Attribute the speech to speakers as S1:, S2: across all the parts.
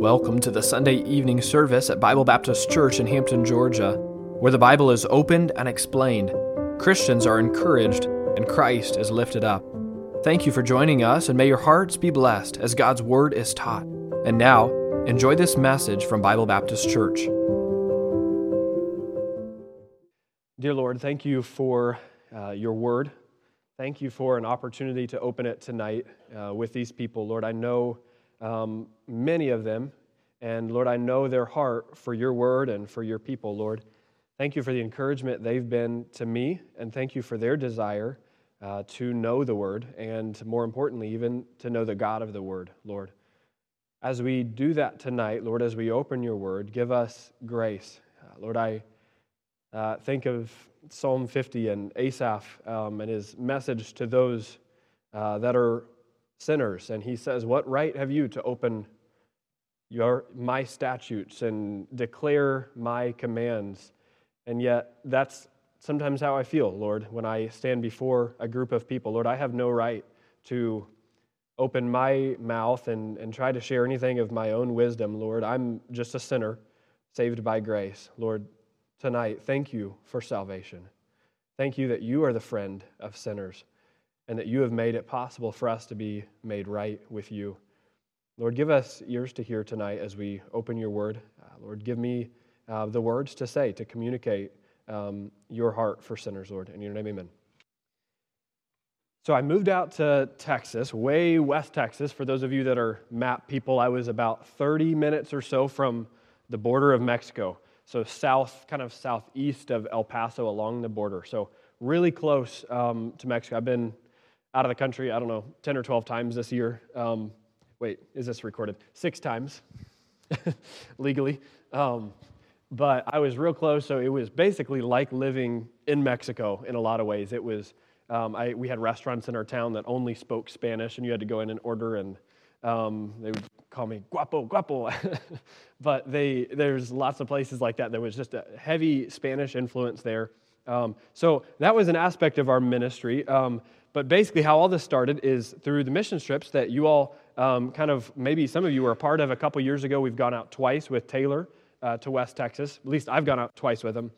S1: Welcome to the Sunday evening service at Bible Baptist Church in Hampton, Georgia, where the Bible is opened and explained. Christians are encouraged and Christ is lifted up. Thank you for joining us, and may your hearts be blessed as God's Word is taught. And now, enjoy this message from Bible Baptist Church.
S2: Dear Lord, thank you for uh, your Word. Thank you for an opportunity to open it tonight uh, with these people. Lord, I know um, many of them. And Lord, I know their heart for your word and for your people, Lord. Thank you for the encouragement they've been to me, and thank you for their desire uh, to know the word, and more importantly, even to know the God of the word, Lord. As we do that tonight, Lord, as we open your word, give us grace. Uh, Lord, I uh, think of Psalm 50 and Asaph um, and his message to those uh, that are sinners. And he says, What right have you to open your, my statutes and declare my commands? And yet, that's sometimes how I feel, Lord, when I stand before a group of people. Lord, I have no right to open my mouth and, and try to share anything of my own wisdom, Lord. I'm just a sinner saved by grace. Lord, tonight, thank you for salvation. Thank you that you are the friend of sinners and that you have made it possible for us to be made right with you. Lord, give us ears to hear tonight as we open your word. Uh, Lord, give me uh, the words to say, to communicate um, your heart for sinners, Lord. In your name, amen. So I moved out to Texas, way west Texas. For those of you that are map people, I was about 30 minutes or so from the border of Mexico. So south, kind of southeast of El Paso along the border. So really close um, to Mexico. I've been out of the country, I don't know, 10 or 12 times this year. Um, wait, is this recorded? Six times legally. Um, but I was real close, so it was basically like living in Mexico in a lot of ways. It was, um, I, we had restaurants in our town that only spoke Spanish, and you had to go in and order, and um, they would call me guapo, guapo. but they, there's lots of places like that. There was just a heavy Spanish influence there. Um, so that was an aspect of our ministry. Um, but basically, how all this started is through the mission trips that you all um, kind of, maybe some of you were a part of a couple years ago. We've gone out twice with Taylor uh, to West Texas. At least I've gone out twice with him.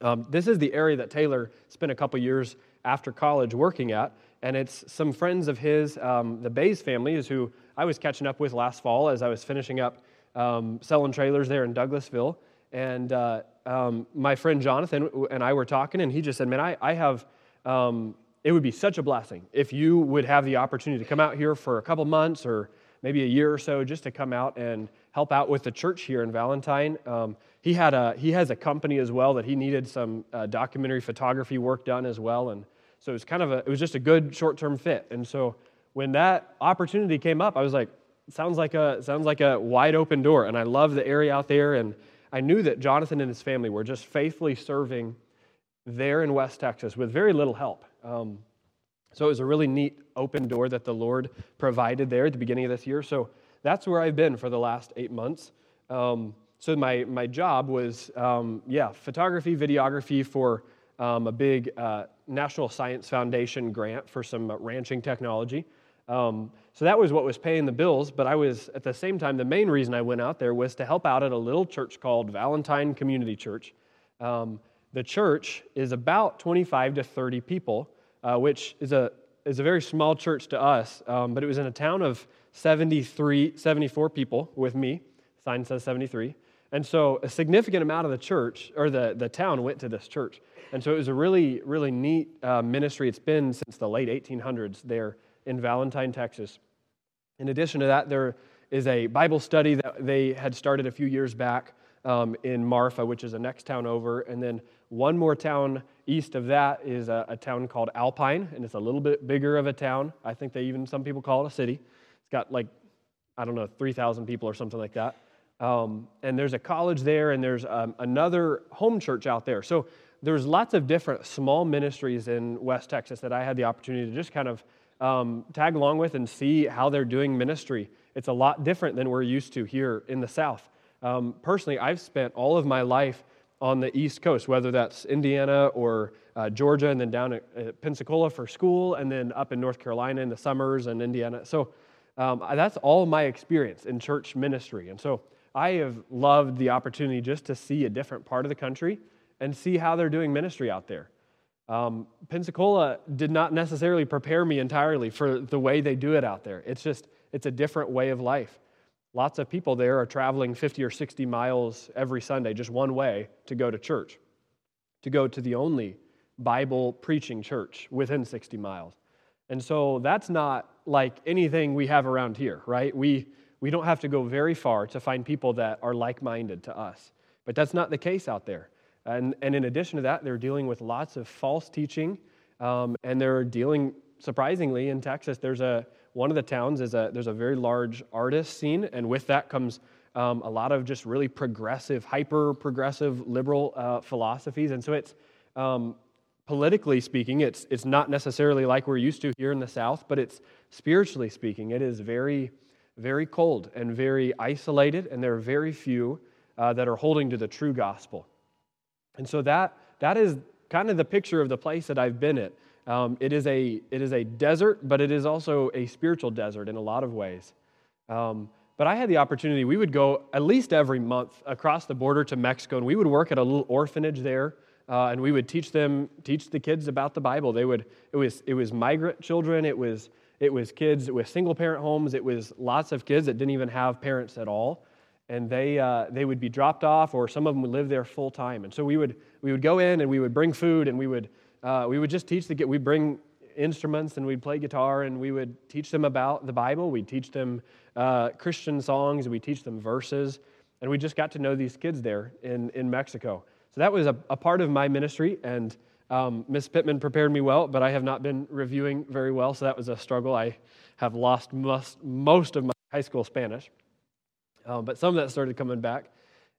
S2: Um, this is the area that Taylor spent a couple years after college working at, and it's some friends of his. Um, the Bays family is who I was catching up with last fall as I was finishing up um, selling trailers there in Douglasville. And uh, um, my friend Jonathan and I were talking, and he just said, Man, I, I have um, it would be such a blessing if you would have the opportunity to come out here for a couple months or maybe a year or so just to come out and help out with the church here in Valentine. Um, he, had a, he has a company as well that he needed some uh, documentary photography work done as well. And so it was kind of a, it was just a good short term fit. And so when that opportunity came up, I was like, sounds like a sounds like a wide open door and i love the area out there and i knew that jonathan and his family were just faithfully serving there in west texas with very little help um, so it was a really neat open door that the Lord provided there at the beginning of this year. So that's where I've been for the last eight months. Um, so my, my job was, um, yeah, photography, videography for um, a big uh, National Science Foundation grant for some ranching technology. Um, so that was what was paying the bills. But I was, at the same time, the main reason I went out there was to help out at a little church called Valentine Community Church. Um, the church is about 25 to 30 people uh, which is a, is a very small church to us, um, but it was in a town of 73, 74 people with me. Sign says 73. And so a significant amount of the church, or the, the town, went to this church. And so it was a really, really neat uh, ministry. It's been since the late 1800s there in Valentine, Texas. In addition to that, there is a Bible study that they had started a few years back um, in Marfa, which is the next town over. And then one more town east of that is a, a, town called Alpine, and it's a little bit bigger of a town. I think they even, some people call it a city. It's got like, I don't know, 3,000 people or something like that. Um, and there's a college there, and there's um, another home church out there. So there's lots of different small ministries in West Texas that I had the opportunity to just kind of um, tag along with and see how they're doing ministry. It's a lot different than we're used to here in the South. Um, personally, I've spent all of my life on the East Coast, whether that's Indiana or uh, Georgia, and then down at, at, Pensacola for school, and then up in North Carolina in the summers and Indiana. So um, that's all my experience in church ministry. And so I have loved the opportunity just to see a different part of the country and see how they're doing ministry out there. Um, Pensacola did not necessarily prepare me entirely for the way they do it out there. It's just, it's a different way of life. Lots of people there are traveling 50 or 60 miles every Sunday, just one way, to go to church, to go to the only Bible preaching church within 60 miles. And so that's not like anything we have around here, right? We, we don't have to go very far to find people that are like minded to us. But that's not the case out there. And, and in addition to that, they're dealing with lots of false teaching, um, and they're dealing, surprisingly, in Texas, there's a, one of the towns is a, there's a very large artist scene, and with that comes um, a lot of just really progressive, hyper progressive liberal uh, philosophies. And so it's, um, politically speaking, it's, it's not necessarily like we're used to here in the South, but it's spiritually speaking, it is very, very cold and very isolated, and there are very few uh, that are holding to the true gospel. And so that, that is kind of the picture of the place that I've been at. Um, it, is a, it is a desert, but it is also a spiritual desert in a lot of ways. Um, but I had the opportunity, we would go at least every month across the border to Mexico, and we would work at a little orphanage there. Uh, and we would teach them, teach the kids about the Bible. They would, it was, it was migrant children, it was, it was kids, with single parent homes, it was lots of kids that didn't even have parents at all and they, uh, they would be dropped off, or some of them would live there full time. And so we would, we would go in and we would bring food, and we would, uh, we would just teach the we'd bring instruments and we'd play guitar, and we would teach them about the Bible. We'd teach them uh, Christian songs, we teach them verses, and we just got to know these kids there in, in Mexico. So that was a, a part of my ministry, and um, Miss Pittman prepared me well, but I have not been reviewing very well, so that was a struggle. I have lost most, most of my high school Spanish um, but some of that started coming back.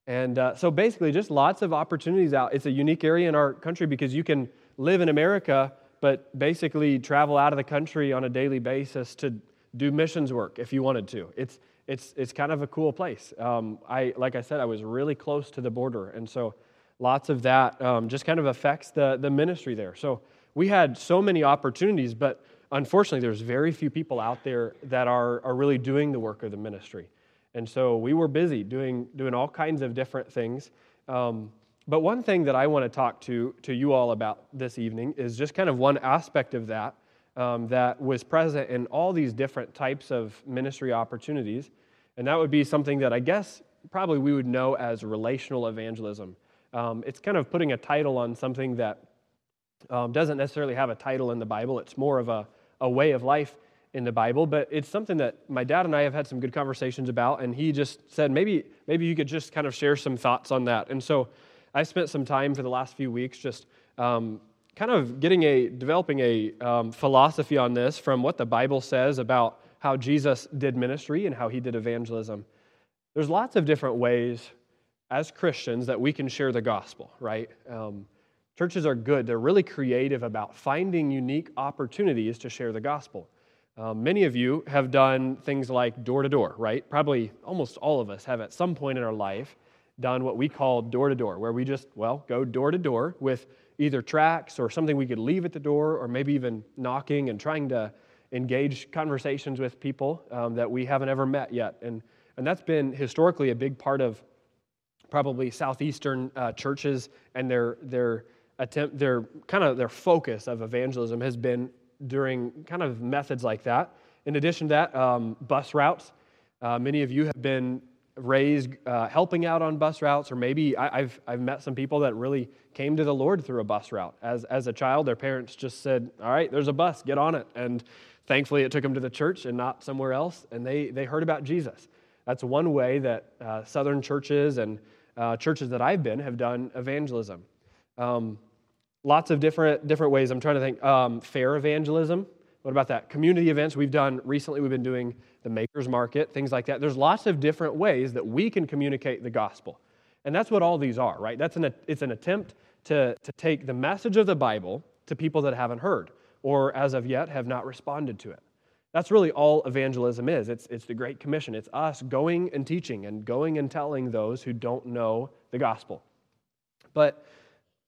S2: And uh, so basically, just lots of opportunities out. It's a unique area in our country because you can live in America, but basically travel out of the country on a daily basis to do missions work if you wanted to. It's, it's, it's kind of a cool place. Um, I, like I said, I was really close to the border. And so lots of that um, just kind of affects the, the ministry there. So we had so many opportunities, but unfortunately, there's very few people out there that are, are really doing the work of the ministry. And so we were busy doing, doing all kinds of different things. Um, but one thing that I want to talk to, to you all about this evening is just kind of one aspect of that um, that was present in all these different types of ministry opportunities. And that would be something that I guess probably we would know as relational evangelism. Um, it's kind of putting a title on something that um, doesn't necessarily have a title in the Bible, it's more of a, a way of life in the Bible, but it's something that my dad and I have had some good conversations about, and he just said maybe maybe you could just kind of share some thoughts on that. And so I spent some time for the last few weeks just um, kind of getting a developing a um, philosophy on this from what the Bible says about how Jesus did ministry and how he did evangelism. There's lots of different ways as Christians that we can share the gospel, right? Um, churches are good; they're really creative about finding unique opportunities to share the gospel. Um, many of you have done things like door to door, right? Probably almost all of us have at some point in our life done what we call door to door, where we just, well, go door to door with either tracks or something we could leave at the door, or maybe even knocking and trying to engage conversations with people um, that we haven't ever met yet. And, and that's been historically a big part of probably southeastern uh, churches and their, their attempt, their kind of their focus of evangelism has been during kind of methods like that. In addition to that, um, bus routes. Uh, many of you have been raised uh, helping out on bus routes, or maybe I, have I've met some people that really came to the Lord through a bus route. As, as a child, their parents just said, All right, there's a bus, get on it. And thankfully, it took them to the church and not somewhere else, and they, they heard about Jesus. That's one way that uh, Southern churches and uh, churches that I've been have done evangelism. Um, lots of different, different ways. I'm trying to think. Um, fair evangelism. What about that? Community events we've done recently, we've been doing the Makers Market, things like that. There's lots of different ways that we can communicate the gospel. And that's what all these are, right? That's an, it's an attempt to, to take the message of the Bible to people that haven't heard or as of yet have not responded to it. That's really all evangelism is. It's, it's the Great Commission. It's us going and teaching and going and telling those who don't know the gospel. But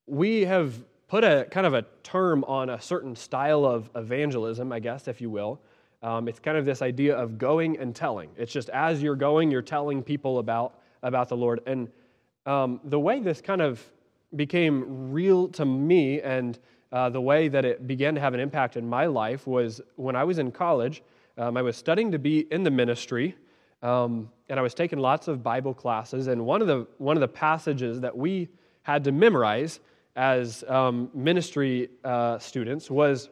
S2: we have put a kind of a term on a certain style of evangelism, I guess, if you will, Um, it's kind of this idea of going and telling. It's just as you're going, you're telling people about, about the Lord. And um, the way this kind of became real to me and uh, the way that it began to have an impact in my life was when I was in college. Um, I was studying to be in the ministry, um, and I was taking lots of Bible classes. And one of the one of the passages that we had to memorize as um, ministry uh, students was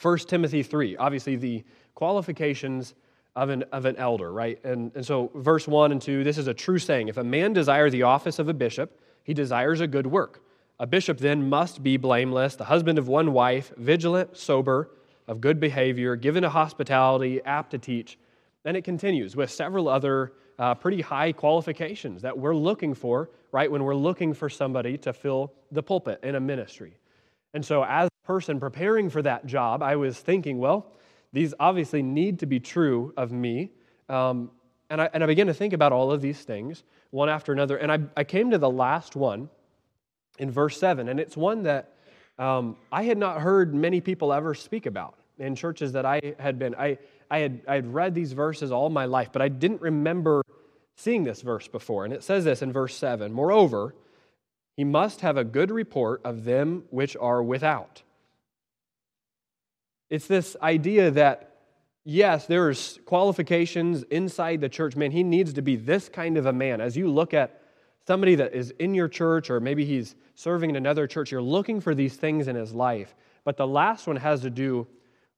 S2: 1 Timothy 3. Obviously, the qualifications of an, of an elder, right? And, and so, verse 1 and 2, this is a true saying. If a man desire the office of a bishop, he desires a good work. A bishop then must be blameless, the husband of one wife, vigilant, sober, of good behavior, given to hospitality, apt to teach. Then it continues with several other uh, pretty high qualifications that we're looking for, right, when we're looking for somebody to fill the pulpit in a ministry. And so, as a person preparing for that job, I was thinking, well, these obviously need to be true of me. Um, and, I, and I began to think about all of these things, one after another. And I, I came to the last one, in verse 7. And it's one that um, I had not heard many people ever speak about in churches that I had been. I, I, had, I had read these verses all my life, but I didn't remember seeing this verse before. And it says this in verse 7 Moreover, he must have a good report of them which are without. It's this idea that, yes, there's qualifications inside the church. Man, he needs to be this kind of a man. As you look at somebody that is in your church, or maybe he's serving in another church, you're looking for these things in his life. But the last one has to do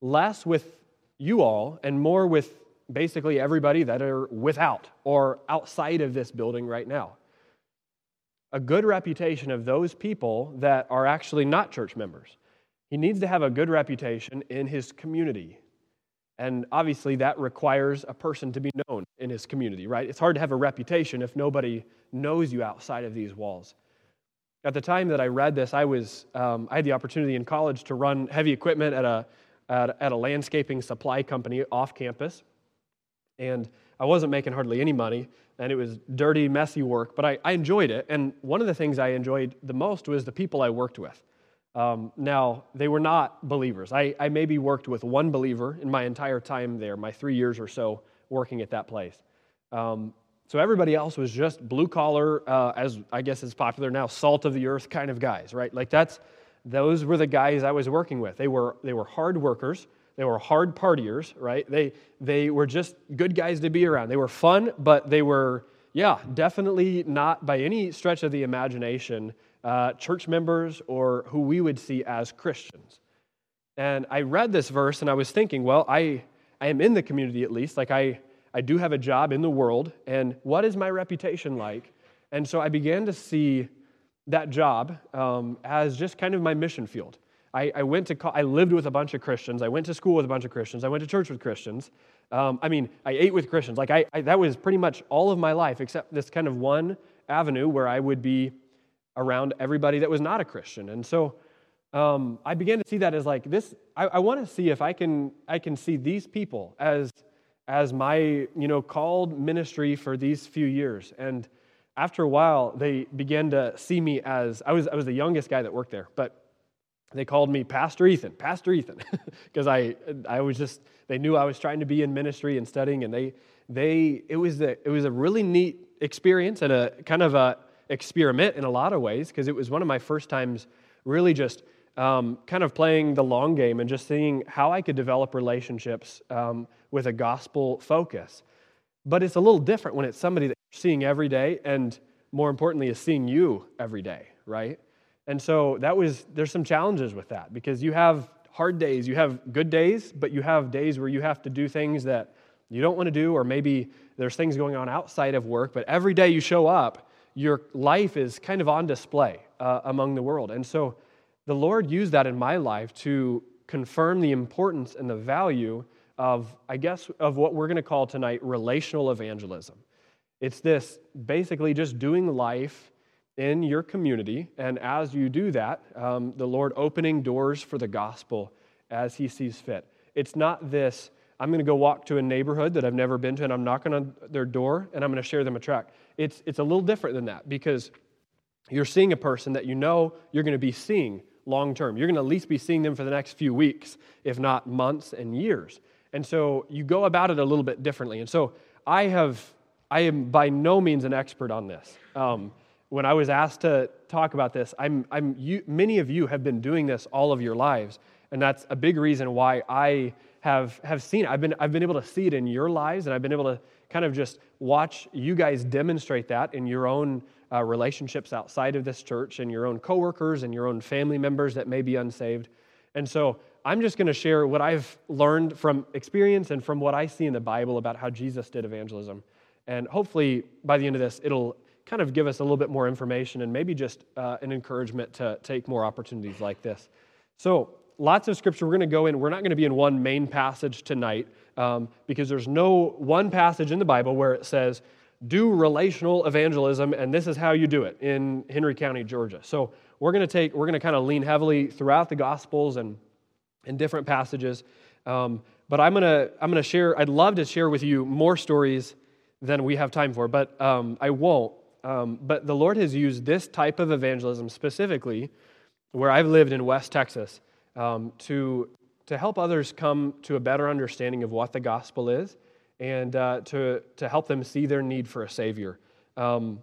S2: less with you all and more with basically everybody that are without or outside of this building right now. A good reputation of those people that are actually not church members. He needs to have a good reputation in his community. And obviously, that requires a person to be known in his community, right? It's hard to have a reputation if nobody knows you outside of these walls. At the time that I read this, I, was, um, I had the opportunity in college to run heavy equipment at a, at, at a landscaping supply company off campus. And I wasn't making hardly any money, and it was dirty, messy work, but I, I enjoyed it. And one of the things I enjoyed the most was the people I worked with. Um, now, they were not believers. I, I maybe worked with one believer in my entire time there, my three years or so working at that place. Um, so everybody else was just blue collar, uh, as I guess is popular now, salt of the earth kind of guys, right? Like that's those were the guys I was working with. They were they were hard workers. They were hard partiers, right? They they were just good guys to be around. They were fun, but they were yeah, definitely not by any stretch of the imagination uh, church members or who we would see as Christians. And I read this verse and I was thinking, well, I I am in the community at least. Like I I do have a job in the world, and what is my reputation like? And so I began to see that job um, as just kind of my mission field. I, I went to, I lived with a bunch of Christians. I went to school with a bunch of Christians. I went to church with Christians. Um, I mean, I ate with Christians. Like I, I, that was pretty much all of my life, except this kind of one avenue where I would be around everybody that was not a Christian. And so um, I began to see that as like this. I, I want to see if I can, I can see these people as as my you know called ministry for these few years and after a while they began to see me as i was i was the youngest guy that worked there but they called me pastor ethan pastor ethan because i i was just they knew i was trying to be in ministry and studying and they they it was a it was a really neat experience and a kind of a experiment in a lot of ways because it was one of my first times really just um, kind of playing the long game and just seeing how I could develop relationships um, with a gospel focus. But it's a little different when it's somebody that you're seeing every day and more importantly is seeing you every day, right? And so that was there's some challenges with that because you have hard days, you have good days, but you have days where you have to do things that you don't want to do or maybe there's things going on outside of work, but every day you show up, your life is kind of on display uh, among the world. And so the Lord used that in my life to confirm the importance and the value of, I guess, of what we're going to call tonight relational evangelism. It's this basically just doing life in your community, and as you do that, um, the Lord opening doors for the gospel as He sees fit. It's not this, I'm going to go walk to a neighborhood that I've never been to, and I'm knocking on their door, and I'm going to share them a tract. It's, it's a little different than that because you're seeing a person that you know you're going to be seeing long term. You're going to at least be seeing them for the next few weeks, if not months and years. And so you go about it a little bit differently. And so I have, I am by no means an expert on this. Um, when I was asked to talk about this, I'm, I'm, you, many of you have been doing this all of your lives. And that's a big reason why I have, have seen it. I've been, I've been able to see it in your lives, and I've been able to kind of just watch you guys demonstrate that in your own uh, relationships outside of this church and your own coworkers and your own family members that may be unsaved. And so I'm just going to share what I've learned from experience and from what I see in the Bible about how Jesus did evangelism. And hopefully, by the end of this, it'll kind of give us a little bit more information and maybe just uh, an encouragement to take more opportunities like this. So, lots of scripture. We're going to go in. We're not going to be in one main passage tonight um, because there's no one passage in the Bible where it says, do relational evangelism, and this is how you do it in Henry County, Georgia. So we're going to take, we're going to kind of lean heavily throughout the Gospels and in different passages. Um, but I'm going to, I'm going to share, I'd love to share with you more stories than we have time for, but um, I won't. Um, but the Lord has used this type of evangelism specifically where I've lived in West Texas um, to, to help others come to a better understanding of what the gospel is and uh, to, to help them see their need for a Savior. Um,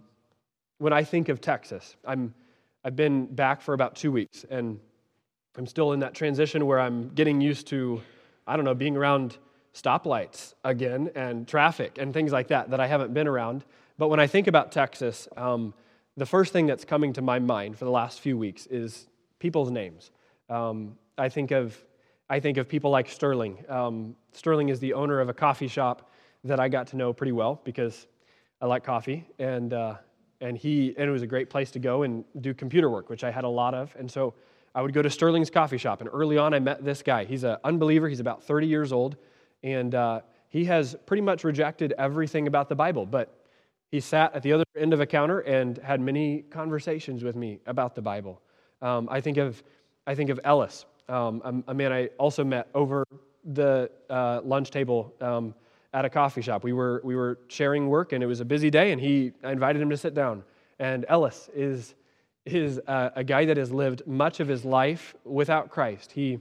S2: when I think of Texas, I'm, I've been back for about two weeks, and I'm still in that transition where I'm getting used to, I don't know, being around stoplights again and traffic and things like that that I haven't been around. But when I think about Texas, um, the first thing that's coming to my mind for the last few weeks is people's names. Um, I think of I think of people like Sterling. Um, Sterling is the owner of a coffee shop that I got to know pretty well because I like coffee, and uh, and he and it was a great place to go and do computer work, which I had a lot of, and so I would go to Sterling's coffee shop. And early on, I met this guy. He's an unbeliever. He's about 30 years old, and uh, he has pretty much rejected everything about the Bible, but he sat at the other end of a counter and had many conversations with me about the Bible. Um, I think of I think of Ellis, um, a, a, man I also met over the uh, lunch table um, at a coffee shop. We were, we were sharing work, and it was a busy day, and he, I invited him to sit down. And Ellis is, is a, a guy that has lived much of his life without Christ. He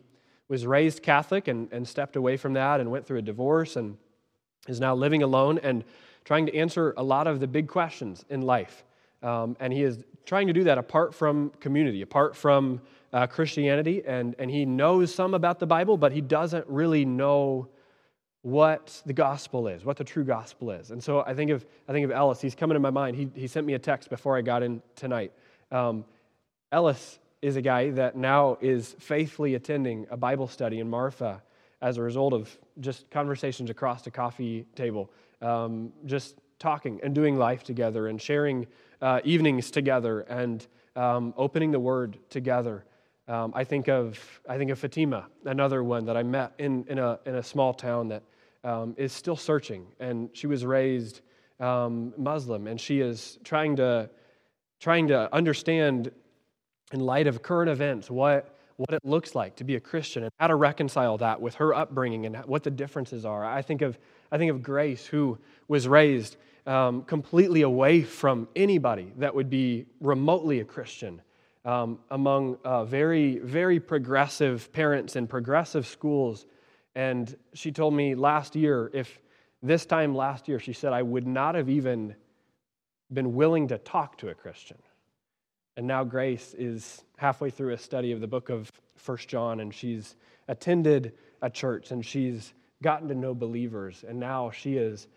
S2: was raised Catholic and, and stepped away from that and went through a divorce and is now living alone and trying to answer a lot of the big questions in life. Um, and he is trying to do that apart from community, apart from uh, Christianity, and, and he knows some about the Bible, but he doesn't really know what the gospel is, what the true gospel is. And so I think of, I think of Ellis. He's coming to my mind. He, he sent me a text before I got in tonight. Um, Ellis is a guy that now is faithfully attending a Bible study in Marfa as a result of just conversations across the coffee table, um, just talking and doing life together and sharing uh, evenings together and um, opening the Word together. Um, I, think of, I think of Fatima, another one that I met in, in, a, in a small town that um, is still searching. And she was raised um, Muslim, and she is trying to, trying to understand, in light of current events, what, what it looks like to be a Christian and how to reconcile that with her upbringing and what the differences are. I think of, I think of Grace, who was raised um, completely away from anybody that would be remotely a Christian um, among uh, very, very progressive parents in progressive schools. And she told me last year, if this time last year, she said, I would not have even been willing to talk to a Christian. And now Grace is halfway through a study of the book of First John, and she's attended a church and she's gotten to know believers. And now she is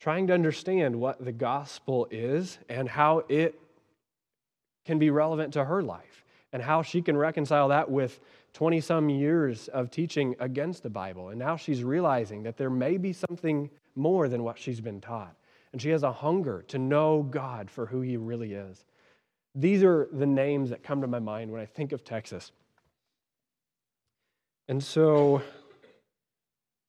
S2: trying to understand what the gospel is and how it can be relevant to her life and how she can reconcile that with 20 some years of teaching against the Bible. And now she's realizing that there may be something more than what she's been taught. And she has a hunger to know God for who He really is. These are the names that come to my mind when I think of Texas. And so,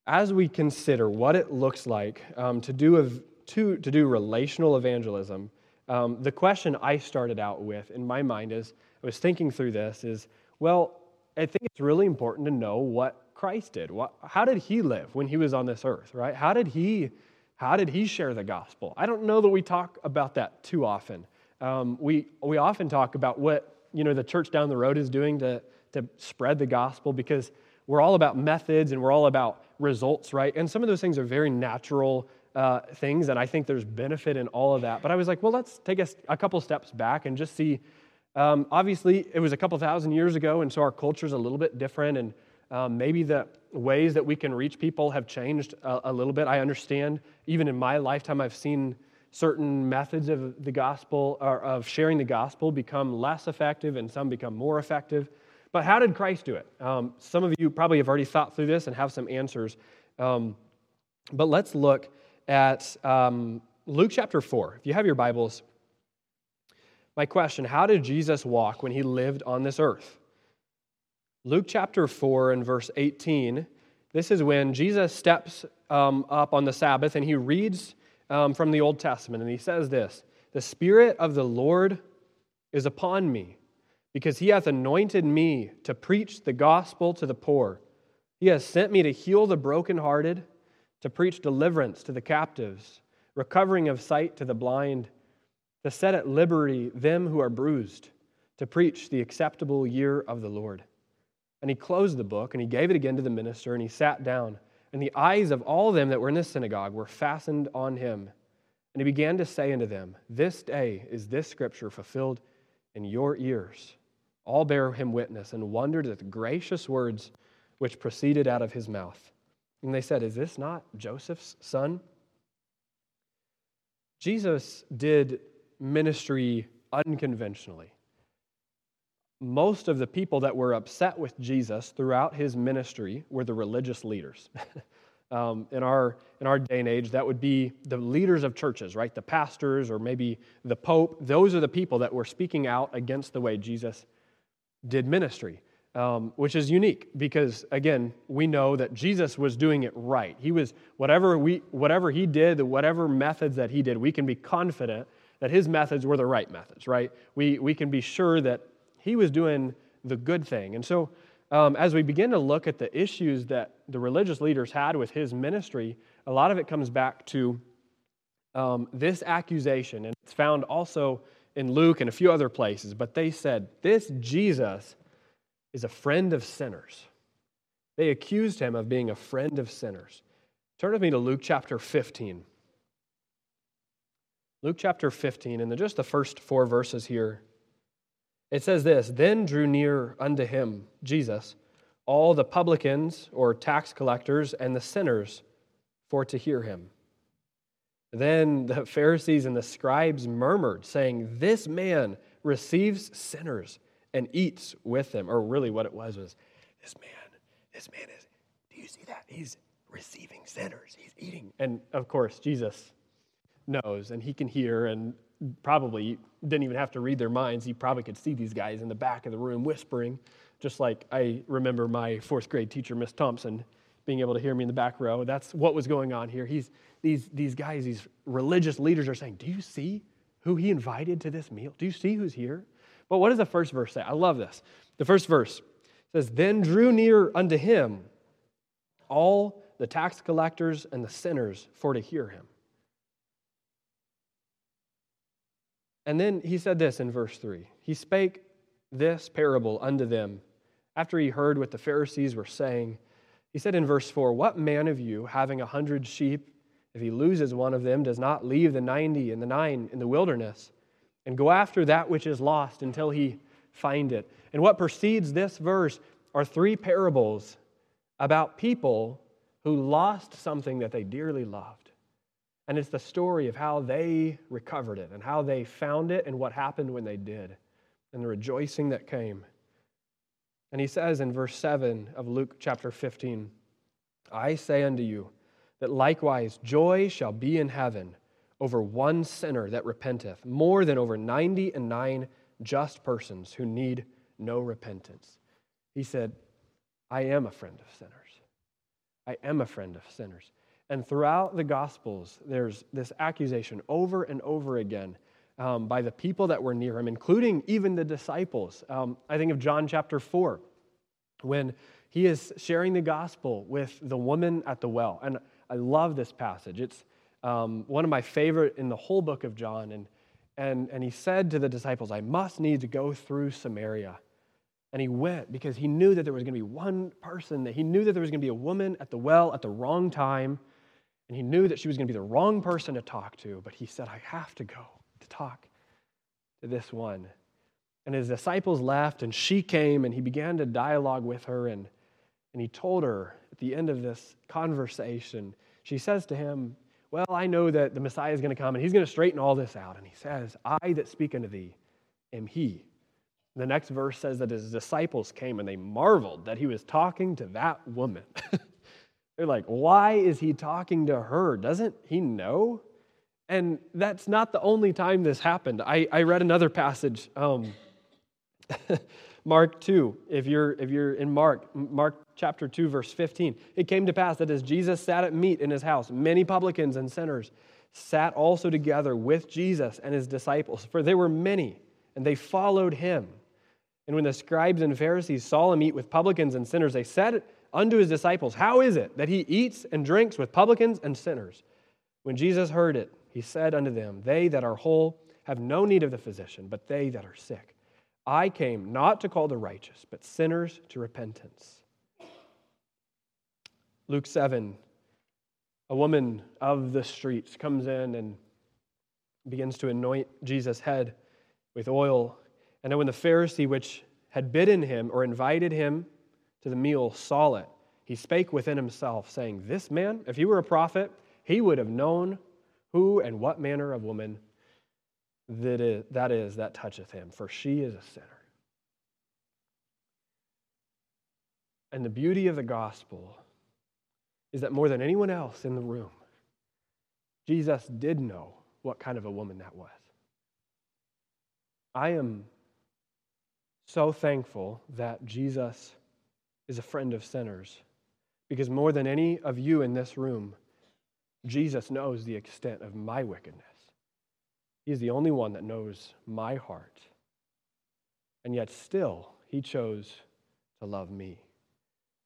S2: as we consider what it looks like um, to, do, to, to do relational evangelism, um, the question I started out with in my mind as I was thinking through this is well, I think it's really important to know what Christ did. What, how did he live when he was on this earth, right? How did he, how did he share the gospel? I don't know that we talk about that too often. Um, we, we often talk about what you know, the church down the road is doing to, to spread the gospel because we're all about methods and we're all about results, right? And some of those things are very natural uh, things, and I think there's benefit in all of that. But I was like, well, let's take a, a couple steps back and just see. Um, obviously, it was a couple thousand years ago, and so our culture is a little bit different, and um, maybe the ways that we can reach people have changed a, a little bit. I understand, even in my lifetime, I've seen certain methods of the gospel or of sharing the gospel become less effective and some become more effective. But how did Christ do it? Um, some of you probably have already thought through this and have some answers. Um, but let's look at um, Luke chapter 4. If you have your Bibles, my question how did Jesus walk when he lived on this earth? Luke chapter 4 and verse 18. This is when Jesus steps um, up on the Sabbath and he reads um, from the Old Testament, and he says this The Spirit of the Lord is upon me, because he hath anointed me to preach the gospel to the poor. He has sent me to heal the brokenhearted, to preach deliverance to the captives, recovering of sight to the blind, to set at liberty them who are bruised, to preach the acceptable year of the Lord. And he closed the book, and he gave it again to the minister, and he sat down. And the eyes of all them that were in the synagogue were fastened on him. And he began to say unto them, This day is this scripture fulfilled in your ears. All bear him witness and wondered at the gracious words which proceeded out of his mouth. And they said, Is this not Joseph's son? Jesus did ministry unconventionally. Most of the people that were upset with Jesus throughout his ministry were the religious leaders. um, in, our, in our day and age, that would be the leaders of churches, right? The pastors or maybe the Pope. Those are the people that were speaking out against the way Jesus did ministry, um, which is unique because, again, we know that Jesus was doing it right. He was, whatever, we, whatever he did, whatever methods that he did, we can be confident that his methods were the right methods, right? We, we can be sure that he was doing the good thing. And so, um, as we begin to look at the issues that the religious leaders had with his ministry, a lot of it comes back to um, this accusation. And it's found also in Luke and a few other places. But they said, This Jesus is a friend of sinners. They accused him of being a friend of sinners. Turn with me to Luke chapter 15. Luke chapter 15, and just the first four verses here. It says this Then drew near unto him, Jesus, all the publicans or tax collectors and the sinners for to hear him. Then the Pharisees and the scribes murmured, saying, This man receives sinners and eats with them. Or really, what it was was, This man, this man is, do you see that? He's receiving sinners, he's eating. And of course, Jesus knows and he can hear and probably didn't even have to read their minds. He probably could see these guys in the back of the room whispering, just like I remember my fourth grade teacher, Miss Thompson, being able to hear me in the back row. That's what was going on here. He's, these, these guys, these religious leaders are saying, Do you see who he invited to this meal? Do you see who's here? But what does the first verse say? I love this. The first verse says, Then drew near unto him all the tax collectors and the sinners for to hear him. And then he said this in verse 3 He spake this parable unto them after he heard what the Pharisees were saying. He said in verse 4 What man of you, having a hundred sheep, if he loses one of them, does not leave the ninety and the nine in the wilderness and go after that which is lost until he find it? And what precedes this verse are three parables about people who lost something that they dearly loved. And it's the story of how they recovered it and how they found it and what happened when they did and the rejoicing that came. And he says in verse 7 of Luke chapter 15, I say unto you that likewise joy shall be in heaven over one sinner that repenteth, more than over ninety and nine just persons who need no repentance. He said, I am a friend of sinners. I am a friend of sinners. And throughout the Gospels, there's this accusation over and over again um, by the people that were near him, including even the disciples. Um, I think of John chapter 4, when he is sharing the gospel with the woman at the well. And I love this passage. It's um, one of my favorite in the whole book of John. And, and, and he said to the disciples, I must need to go through Samaria. And he went because he knew that there was going to be one person, that he knew that there was going to be a woman at the well at the wrong time. And he knew that she was going to be the wrong person to talk to. But he said, I have to go to talk to this one. And his disciples left, and she came, and he began to dialogue with her. And, and he told her at the end of this conversation, she says to him, Well, I know that the Messiah is going to come, and he's going to straighten all this out. And he says, I that speak unto thee am he. The next verse says that his disciples came and they marveled that he was talking to that woman. They're like, why is he talking to her? Doesn't he know? And that's not the only time this happened. I, I read another passage, um, Mark 2. If you're, if you're in Mark, Mark chapter 2, verse 15. It came to pass that as Jesus sat at meat in his house, many publicans and sinners sat also together with Jesus and his disciples, for they were many, and they followed him. And when the scribes and Pharisees saw him eat with publicans and sinners, they said unto his disciples, How is it that he eats and drinks with publicans and sinners? When Jesus heard it, he said unto them, They that are whole have no need of the physician, but they that are sick. I came not to call the righteous, but sinners to repentance. Luke 7, a woman of the streets comes in and begins to anoint Jesus' head with oil and then when the Pharisee which had bidden him or invited him to the meal saw it, he spake within himself, saying, This man, if he were a prophet, he would have known who and what manner of woman that is, that is that toucheth him, for she is a sinner. And the beauty of the gospel is that more than anyone else in the room, Jesus did know what kind of a woman that was. I am so thankful that Jesus is a friend of sinners because more than any of you in this room, Jesus knows the extent of my wickedness. He is the only one that knows my heart. And yet, still, he chose to love me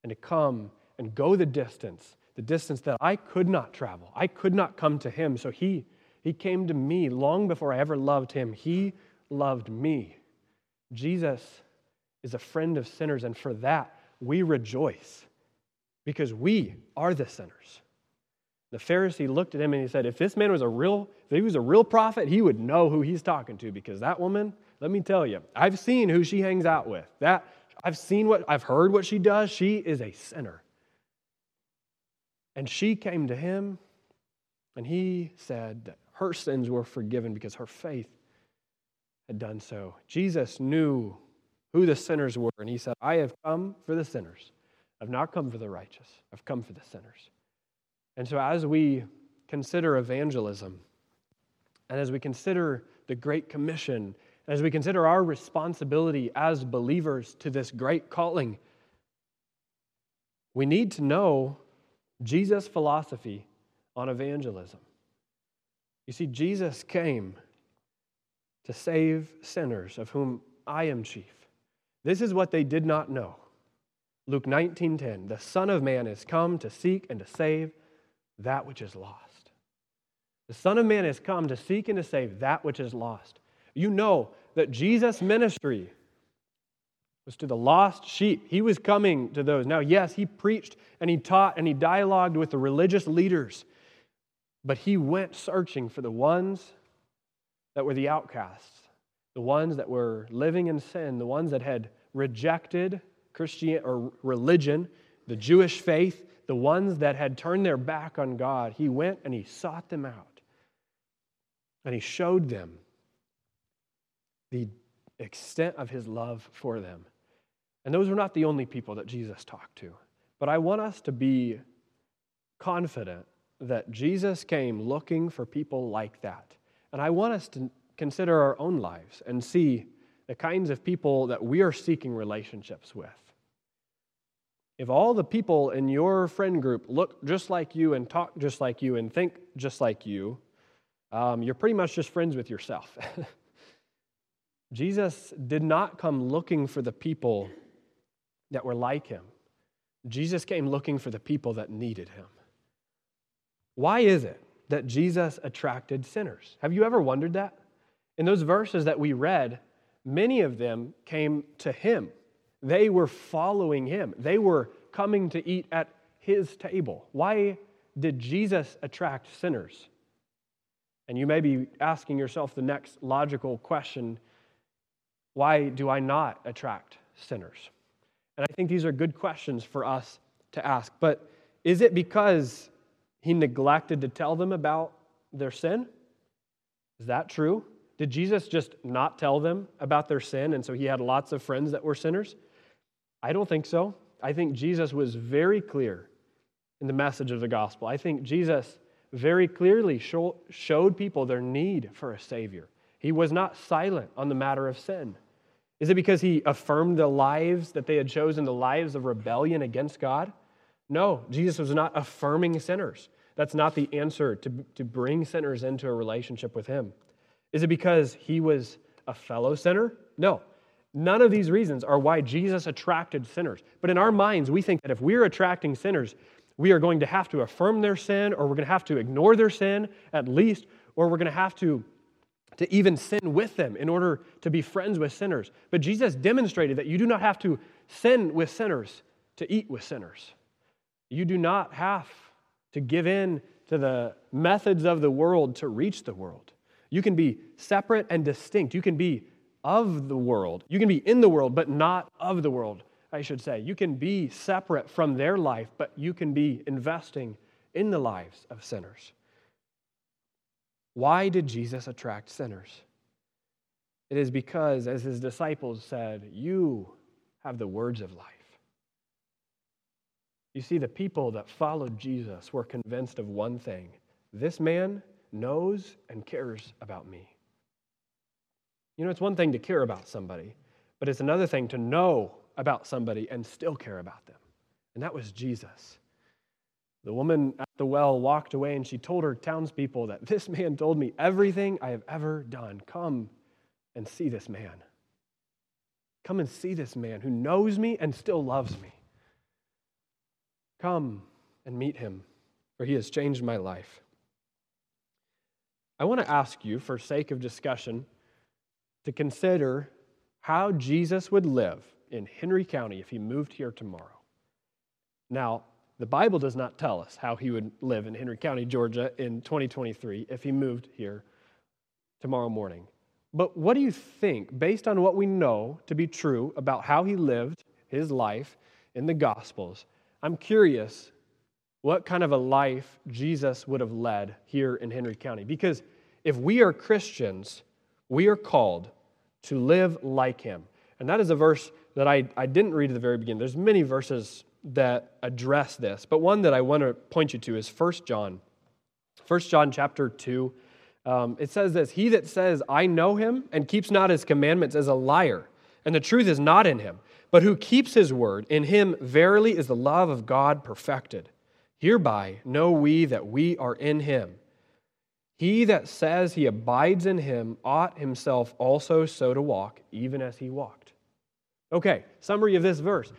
S2: and to come and go the distance, the distance that I could not travel. I could not come to him. So he, he came to me long before I ever loved him. He loved me. Jesus is a friend of sinners, and for that we rejoice because we are the sinners. The Pharisee looked at him and he said, If this man was a real, if he was a real prophet, he would know who he's talking to because that woman, let me tell you, I've seen who she hangs out with. That I've seen what I've heard what she does. She is a sinner. And she came to him and he said that her sins were forgiven because her faith had done so. Jesus knew who the sinners were, and he said, I have come for the sinners. I've not come for the righteous, I've come for the sinners. And so, as we consider evangelism, and as we consider the Great Commission, as we consider our responsibility as believers to this great calling, we need to know Jesus' philosophy on evangelism. You see, Jesus came to save sinners, of whom I am chief. This is what they did not know. Luke 19:10 The Son of Man is come to seek and to save that which is lost. The Son of Man has come to seek and to save that which is lost. You know that Jesus' ministry was to the lost sheep. He was coming to those. Now, yes, he preached and he taught and he dialogued with the religious leaders, but he went searching for the ones that were the outcasts, the ones that were living in sin, the ones that had rejected Christian or religion, the Jewish faith, the ones that had turned their back on God. He went and he sought them out. And he showed them the extent of his love for them. And those were not the only people that Jesus talked to. But I want us to be confident that Jesus came looking for people like that. And I want us to consider our own lives and see the kinds of people that we are seeking relationships with. If all the people in your friend group look just like you and talk just like you and think just like you, um, you're pretty much just friends with yourself. Jesus did not come looking for the people that were like him. Jesus came looking for the people that needed him. Why is it that Jesus attracted sinners. Have you ever wondered that? In those verses that we read, many of them came to him They were following him, they were coming to eat at his table. Why did Jesus attract sinners? And you may be asking yourself the next logical question why do I not attract sinners? And I think these are good questions for us to ask. But is it because he neglected to tell them about their sin? Is that true? Did Jesus just not tell them about their sin and so he had lots of friends that were sinners? I don't think so. I think Jesus was very clear in the message of the gospel. I think Jesus very clearly show, showed people their need for a Savior. He was not silent on the matter of sin. Is it because he affirmed the lives that they had chosen, the lives of rebellion against God? No, Jesus was not affirming sinners. That's not the answer to, to bring sinners into a relationship with him. Is it because he was a fellow sinner? No. None of these reasons are why Jesus attracted sinners. But in our minds, we think that if we're attracting sinners, we are going to have to affirm their sin, or we're going to have to ignore their sin at least, or we're going to have to, to even sin with them in order to be friends with sinners. But Jesus demonstrated that you do not have to sin with sinners to eat with sinners. You do not have to give in to the methods of the world to reach the world. You can be separate and distinct. You can be of the world. You can be in the world, but not of the world. I should say. You can be separate from their life, but you can be investing in the lives of sinners. Why did Jesus attract sinners? It is because, as his disciples said, you have the words of life. You see, the people that followed Jesus were convinced of one thing this man knows and cares about me. You know, it's one thing to care about somebody, but it's another thing to know about somebody and still care about them. And that was Jesus. The woman at the well walked away and she told her townspeople that this man told me everything I have ever done. Come and see this man. Come and see this man who knows me and still loves me. Come and meet him, for he has changed my life. I want to ask you, for sake of discussion, to consider how Jesus would live in Henry County if he moved here tomorrow. Now, the Bible does not tell us how he would live in Henry County, Georgia in 2023 if he moved here tomorrow morning. But what do you think, based on what we know to be true about how he lived his life in the Gospels? I'm curious what kind of a life Jesus would have led here in Henry County. Because if we are Christians, we are called to live like him. And that is a verse that I, I didn't read at the very beginning. There's many verses that address this, but one that I want to point you to is 1 John. 1 John chapter 2. Um, it says this He that says, I know him, and keeps not his commandments is a liar, and the truth is not in him. But who keeps his word, in him verily is the love of God perfected. Hereby know we that we are in him. He that says he abides in him ought himself also so to walk, even as he walked. Okay, summary of this verse.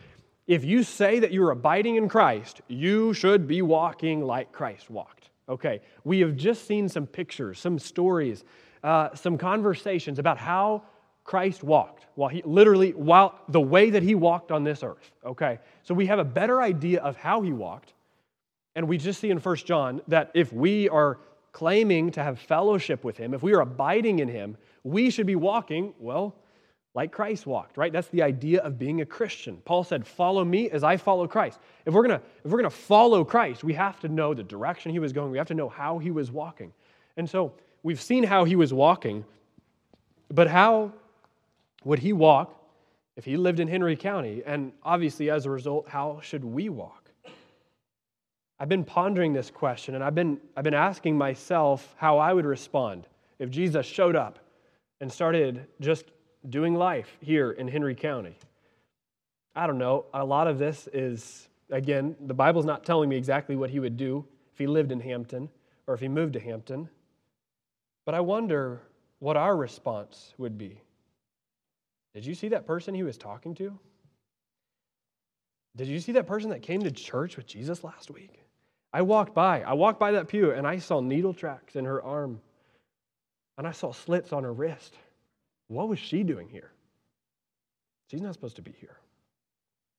S2: If you say that you're abiding in Christ, you should be walking like Christ walked. Okay, we have just seen some pictures, some stories, uh, some conversations about how Christ walked. While he literally, while the way that he walked on this earth. Okay, so we have a better idea of how he walked. And we just see in First John that if we are claiming to have fellowship with him, if we are abiding in him, we should be walking, well, like Christ walked, right? That's the idea of being a Christian. Paul said, "Follow me as I follow Christ." If we're to if we're to follow Christ, we have to know the direction he was going. We have to know how he was walking. And so, we've seen how he was walking, but how would he walk if he lived in Henry County? And obviously as a result, how should we walk? I've been pondering this question and I've been I've been asking myself how I would respond if Jesus showed up and started just doing life here in Henry County. I don't know. A lot of this is, again, the Bible's not telling me exactly what he would do if he lived in Hampton or if he moved to Hampton. But I wonder what our response would be. Did you see that person he was talking to? Did you see that person that came to church with Jesus last week? I walked by. I walked by that pew and I saw needle tracks in her arm. And I saw slits on her wrist. What was she doing here? She's not supposed to be here.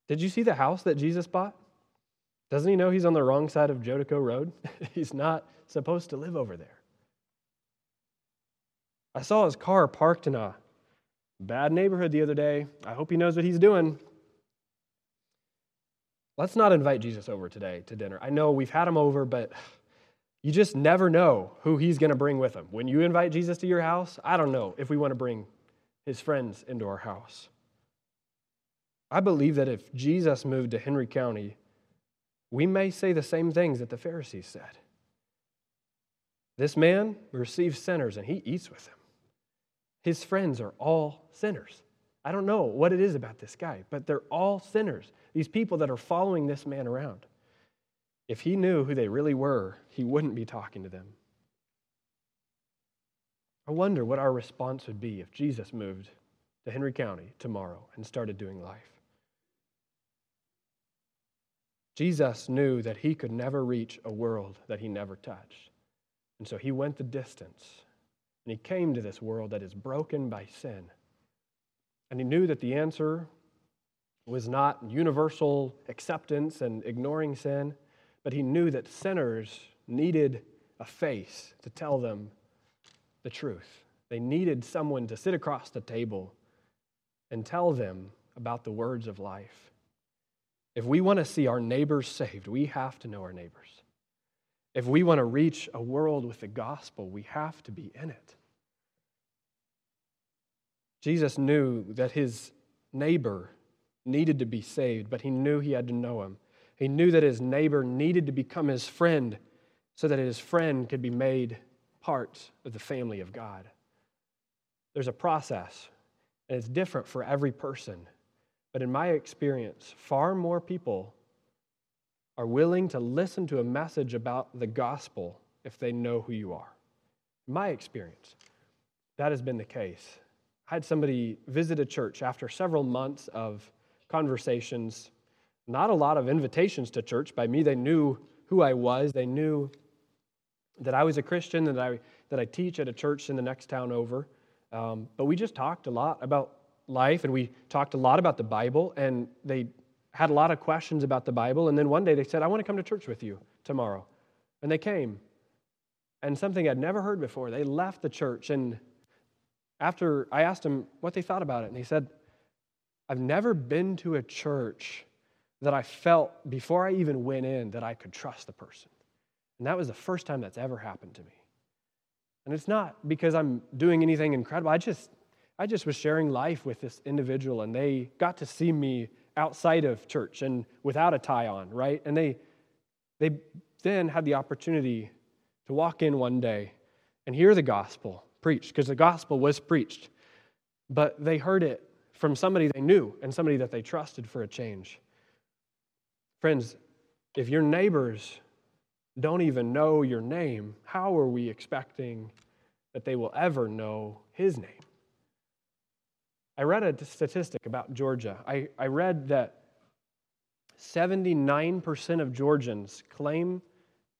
S2: Did you see the house that Jesus bought? Doesn't he know he's on the wrong side of Jericho Road? he's not supposed to live over there. I saw his car parked in a bad neighborhood the other day. I hope he knows what he's doing. Let's not invite Jesus over today to dinner. I know we've had him over, but you just never know who he's going to bring with him. When you invite Jesus to your house, I don't know if we want to bring his friends into our house. I believe that if Jesus moved to Henry County, we may say the same things that the Pharisees said. This man receives sinners and he eats with them. His friends are all sinners. I don't know what it is about this guy, but they're all sinners. These people that are following this man around. If he knew who they really were, he wouldn't be talking to them. I wonder what our response would be if Jesus moved to Henry County tomorrow and started doing life. Jesus knew that he could never reach a world that he never touched. And so he went the distance and he came to this world that is broken by sin. And he knew that the answer was not universal acceptance and ignoring sin, but he knew that sinners needed a face to tell them the truth. They needed someone to sit across the table and tell them about the words of life. If we want to see our neighbors saved, we have to know our neighbors. If we want to reach a world with the gospel, we have to be in it. Jesus knew that his neighbor needed to be saved, but he knew he had to know him. He knew that his neighbor needed to become his friend so that his friend could be made part of the family of God. There's a process, and it's different for every person. But in my experience, far more people are willing to listen to a message about the gospel if they know who you are. In my experience, that has been the case. I had somebody visit a church after several months of conversations, not a lot of invitations to church. By me, they knew who I was, they knew that I was a Christian, that I, that I teach at a church in the next town over. Um, but we just talked a lot about life and we talked a lot about the Bible, and they had a lot of questions about the Bible. And then one day they said, I want to come to church with you tomorrow. And they came. And something I'd never heard before, they left the church. And after I asked them what they thought about it, and they said, I've never been to a church that I felt before I even went in that I could trust the person. And that was the first time that's ever happened to me. And it's not because I'm doing anything incredible. I just I just was sharing life with this individual and they got to see me outside of church and without a tie on, right? And they they then had the opportunity to walk in one day and hear the gospel preached because the gospel was preached. But they heard it from somebody they knew and somebody that they trusted for a change. Friends, if your neighbors don't even know your name, how are we expecting that they will ever know his name? I read a statistic about Georgia. I, I read that 79% of Georgians claim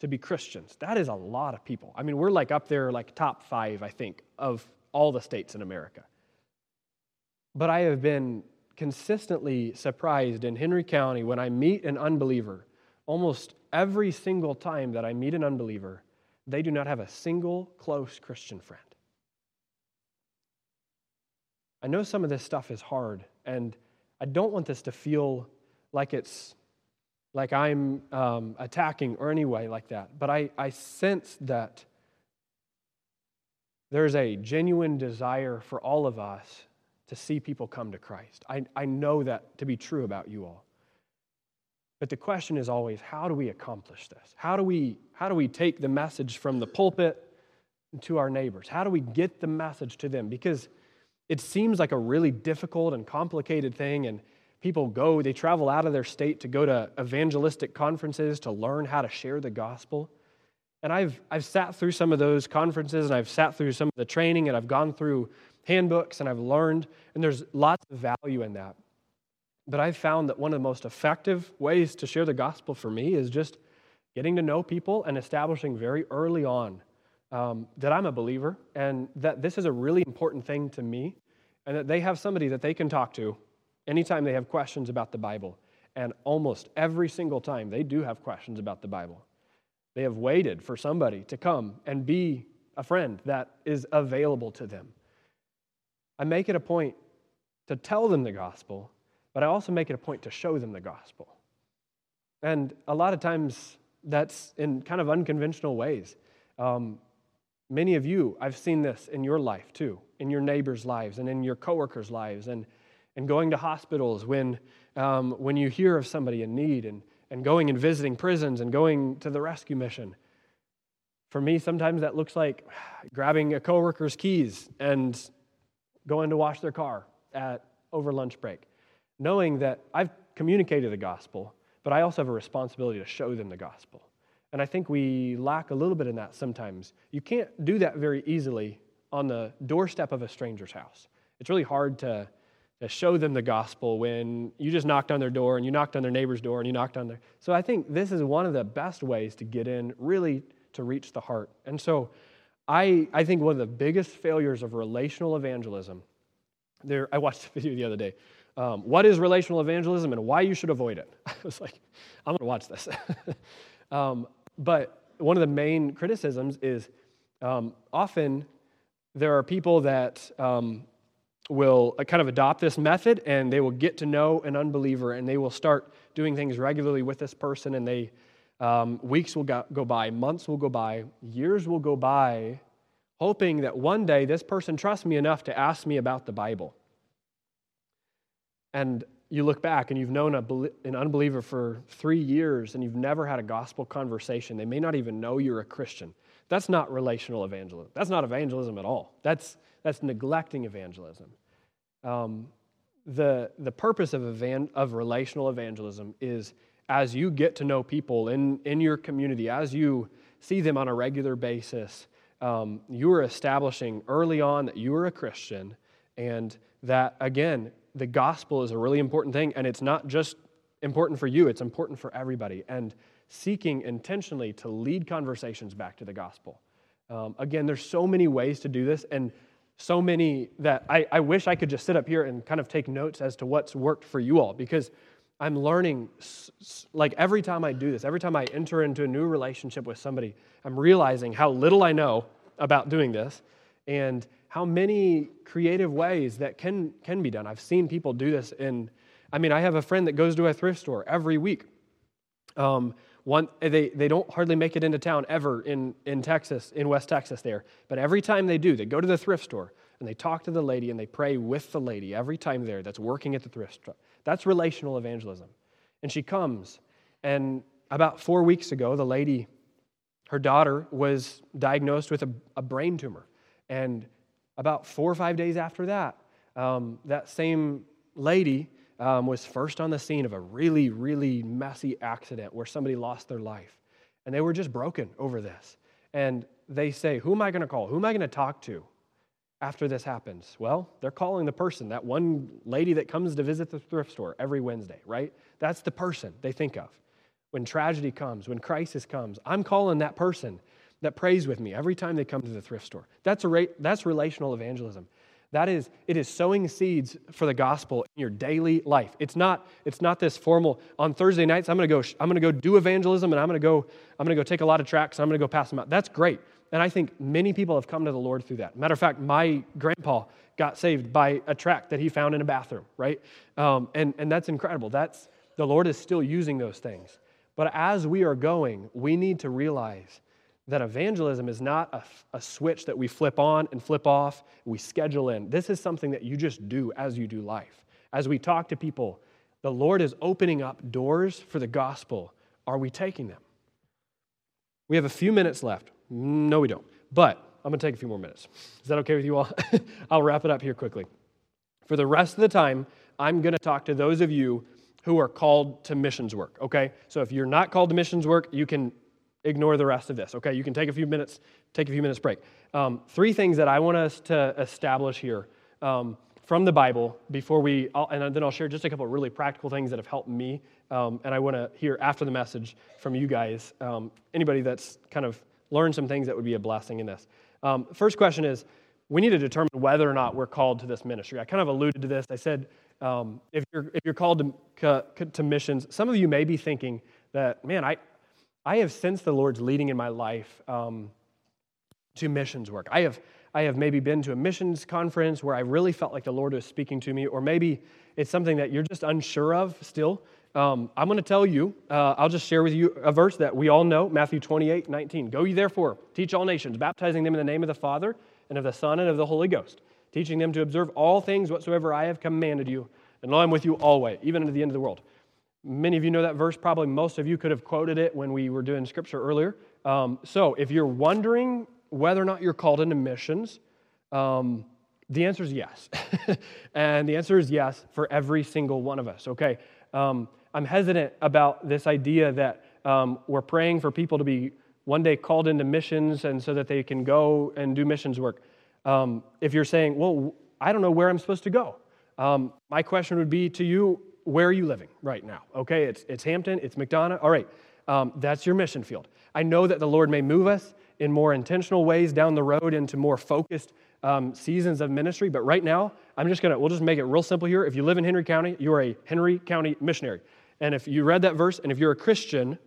S2: to be Christians. That is a lot of people. I mean, we're like up there, like top five, I think, of all the states in America. But I have been consistently surprised in Henry County when I meet an unbeliever. Almost every single time that I meet an unbeliever, they do not have a single close Christian friend. I know some of this stuff is hard, and I don't want this to feel like it's like I'm um, attacking or anyway like that. But I, I sense that there's a genuine desire for all of us to see people come to Christ. I, I know that to be true about you all. But the question is always how do we accomplish this? How do we, how do we take the message from the pulpit to our neighbors? How do we get the message to them? Because it seems like a really difficult and complicated thing, and people go, they travel out of their state to go to evangelistic conferences to learn how to share the gospel. And I've, I've sat through some of those conferences and I've sat through some of the training and I've gone through handbooks and I've learned, and there's lots of value in that. But I've found that one of the most effective ways to share the gospel for me is just getting to know people and establishing very early on um, that I'm a believer and that this is a really important thing to me and that they have somebody that they can talk to anytime they have questions about the Bible. And almost every single time, they do have questions about the Bible. They have waited for somebody to come and be a friend that is available to them. I make it a point to tell them the gospel, but I also make it a point to show them the gospel. And a lot of times that's in kind of unconventional ways. Um, many of you, I've seen this in your life too, in your neighbors' lives and in your coworkers' lives, and, and going to hospitals when, um, when you hear of somebody in need, and, and going and visiting prisons and going to the rescue mission. For me, sometimes that looks like grabbing a coworker's keys and going to wash their car at over lunch break, knowing that I've communicated the gospel, but I also have a responsibility to show them the gospel. And I think we lack a little bit in that sometimes. You can't do that very easily on the doorstep of a stranger's house. It's really hard to, to show them the gospel when you just knocked on their door and you knocked on their neighbor's door and you knocked on their. So I think this is one of the best ways to get in, really to reach the heart. And so I, I think one of the biggest failures of relational evangelism, there, I watched a video the other day. Um, what is relational evangelism and why you should avoid it? I was like, I'm to watch this. um, but one of the main criticisms is um, often there are people that um, will uh, kind of adopt this method and they will get to know an unbeliever and they will start doing things regularly with this person and they um, weeks will go, go by, months will go by, years will go by, hoping that one day this person trusts me enough to ask me about the Bible. And you look back and you've known a, an unbeliever for three years and you've never had a gospel conversation. They may not even know you're a Christian. That's not relational evangelism. That's not evangelism at all. That's, that's neglecting evangelism. Um, the, the purpose of, evan- of relational evangelism is as you get to know people in, in your community, as you see them on a regular basis, um, you are establishing early on that you are a Christian and that, again, the gospel is a really important thing. And it's not just important for you, it's important for everybody. And seeking intentionally to lead conversations back to the gospel. Um, again, there's so many ways to do this, and so many that I, I wish I could just sit up here and kind of take notes as to what's worked for you all because I'm learning, like every time I do this, every time I enter into a new relationship with somebody, I'm realizing how little I know about doing this and how many creative ways that can, can be done. I've seen people do this in, I mean, I have a friend that goes to a thrift store every week. Um, one, they, they don't hardly make it into town ever in, in Texas, in West Texas there. But every time they do, they go to the thrift store and they talk to the lady and they pray with the lady every time there that's working at the thrift store. That's relational evangelism. And she comes, and about four weeks ago, the lady, her daughter, was diagnosed with a, a brain tumor. And about four or five days after that, um, that same lady um, was first on the scene of a really, really messy accident where somebody lost their life. And they were just broken over this. And they say, Who am I going to call? Who am I going to talk to? after this happens? Well, they're calling the person, that one lady that comes to visit the thrift store every Wednesday, right? That's the person they think of. When tragedy comes, when crisis comes, I'm calling that person that prays with me every time they come to the thrift store. That's, a, that's relational evangelism. That is, it is sowing seeds for the gospel in your daily life. It's not, it's not this formal, on Thursday nights, I'm gonna go, I'm gonna go do evangelism and I'm gonna go, I'm gonna go take a lot of tracts and I'm gonna go pass them out. That's great. And I think many people have come to the Lord through that. Matter of fact, my grandpa got saved by a tract that he found in a bathroom, right? Um, and, and that's incredible. That's, the Lord is still using those things. But as we are going, we need to realize that evangelism is not a, a switch that we flip on and flip off, we schedule in. This is something that you just do as you do life. As we talk to people, the Lord is opening up doors for the gospel. Are we taking them? We have a few minutes left. Mm, no, we don't. But I'm going to take a few more minutes. Is that okay with you all? I'll wrap it up here quickly. For the rest of the time, I'm going to talk to those of you who are called to missions work, okay? So if you're not called to missions work, you can ignore the rest of this, okay? You can take a few minutes, take a few minutes break. Um, three things that I want us to establish here um, from the Bible before we, and then I'll share just a couple really practical things that have helped me. Um, and I want to hear after the message from you guys, um, anybody that's kind of learn some things that would be a blessing in this. Um, first question is we need to determine whether or not we're called to this ministry. I kind of alluded to this. I said Um, if, you're, if you're called to, to missions, some of you may be thinking that, man, I, I have sensed the Lord's leading in my life um, to missions work. I have, I have maybe been to a missions conference where I really felt like the Lord was speaking to me, or maybe it's something that you're just unsure of still. Um, I'm going to tell you, uh, I'll just share with you a verse that we all know Matthew 28 19. Go ye therefore, teach all nations, baptizing them in the name of the Father, and of the Son, and of the Holy Ghost, teaching them to observe all things whatsoever I have commanded you. And lo, I'm with you always, even unto the end of the world. Many of you know that verse. Probably most of you could have quoted it when we were doing scripture earlier. Um, so if you're wondering whether or not you're called into missions, um, the answer is yes. and the answer is yes for every single one of us, okay? Um, I'm hesitant about this idea that um, we're praying for people to be one day called into missions and so that they can go and do missions work. Um, if you're saying, well, I don't know where I'm supposed to go, um, my question would be to you, where are you living right now? Okay, it's, it's Hampton, it's McDonough. All right, um, that's your mission field. I know that the Lord may move us in more intentional ways down the road into more focused um, seasons of ministry, but right now, I'm just gonna, we'll just make it real simple here. If you live in Henry County, you are a Henry County missionary. And if you read that verse, and if you're a Christian,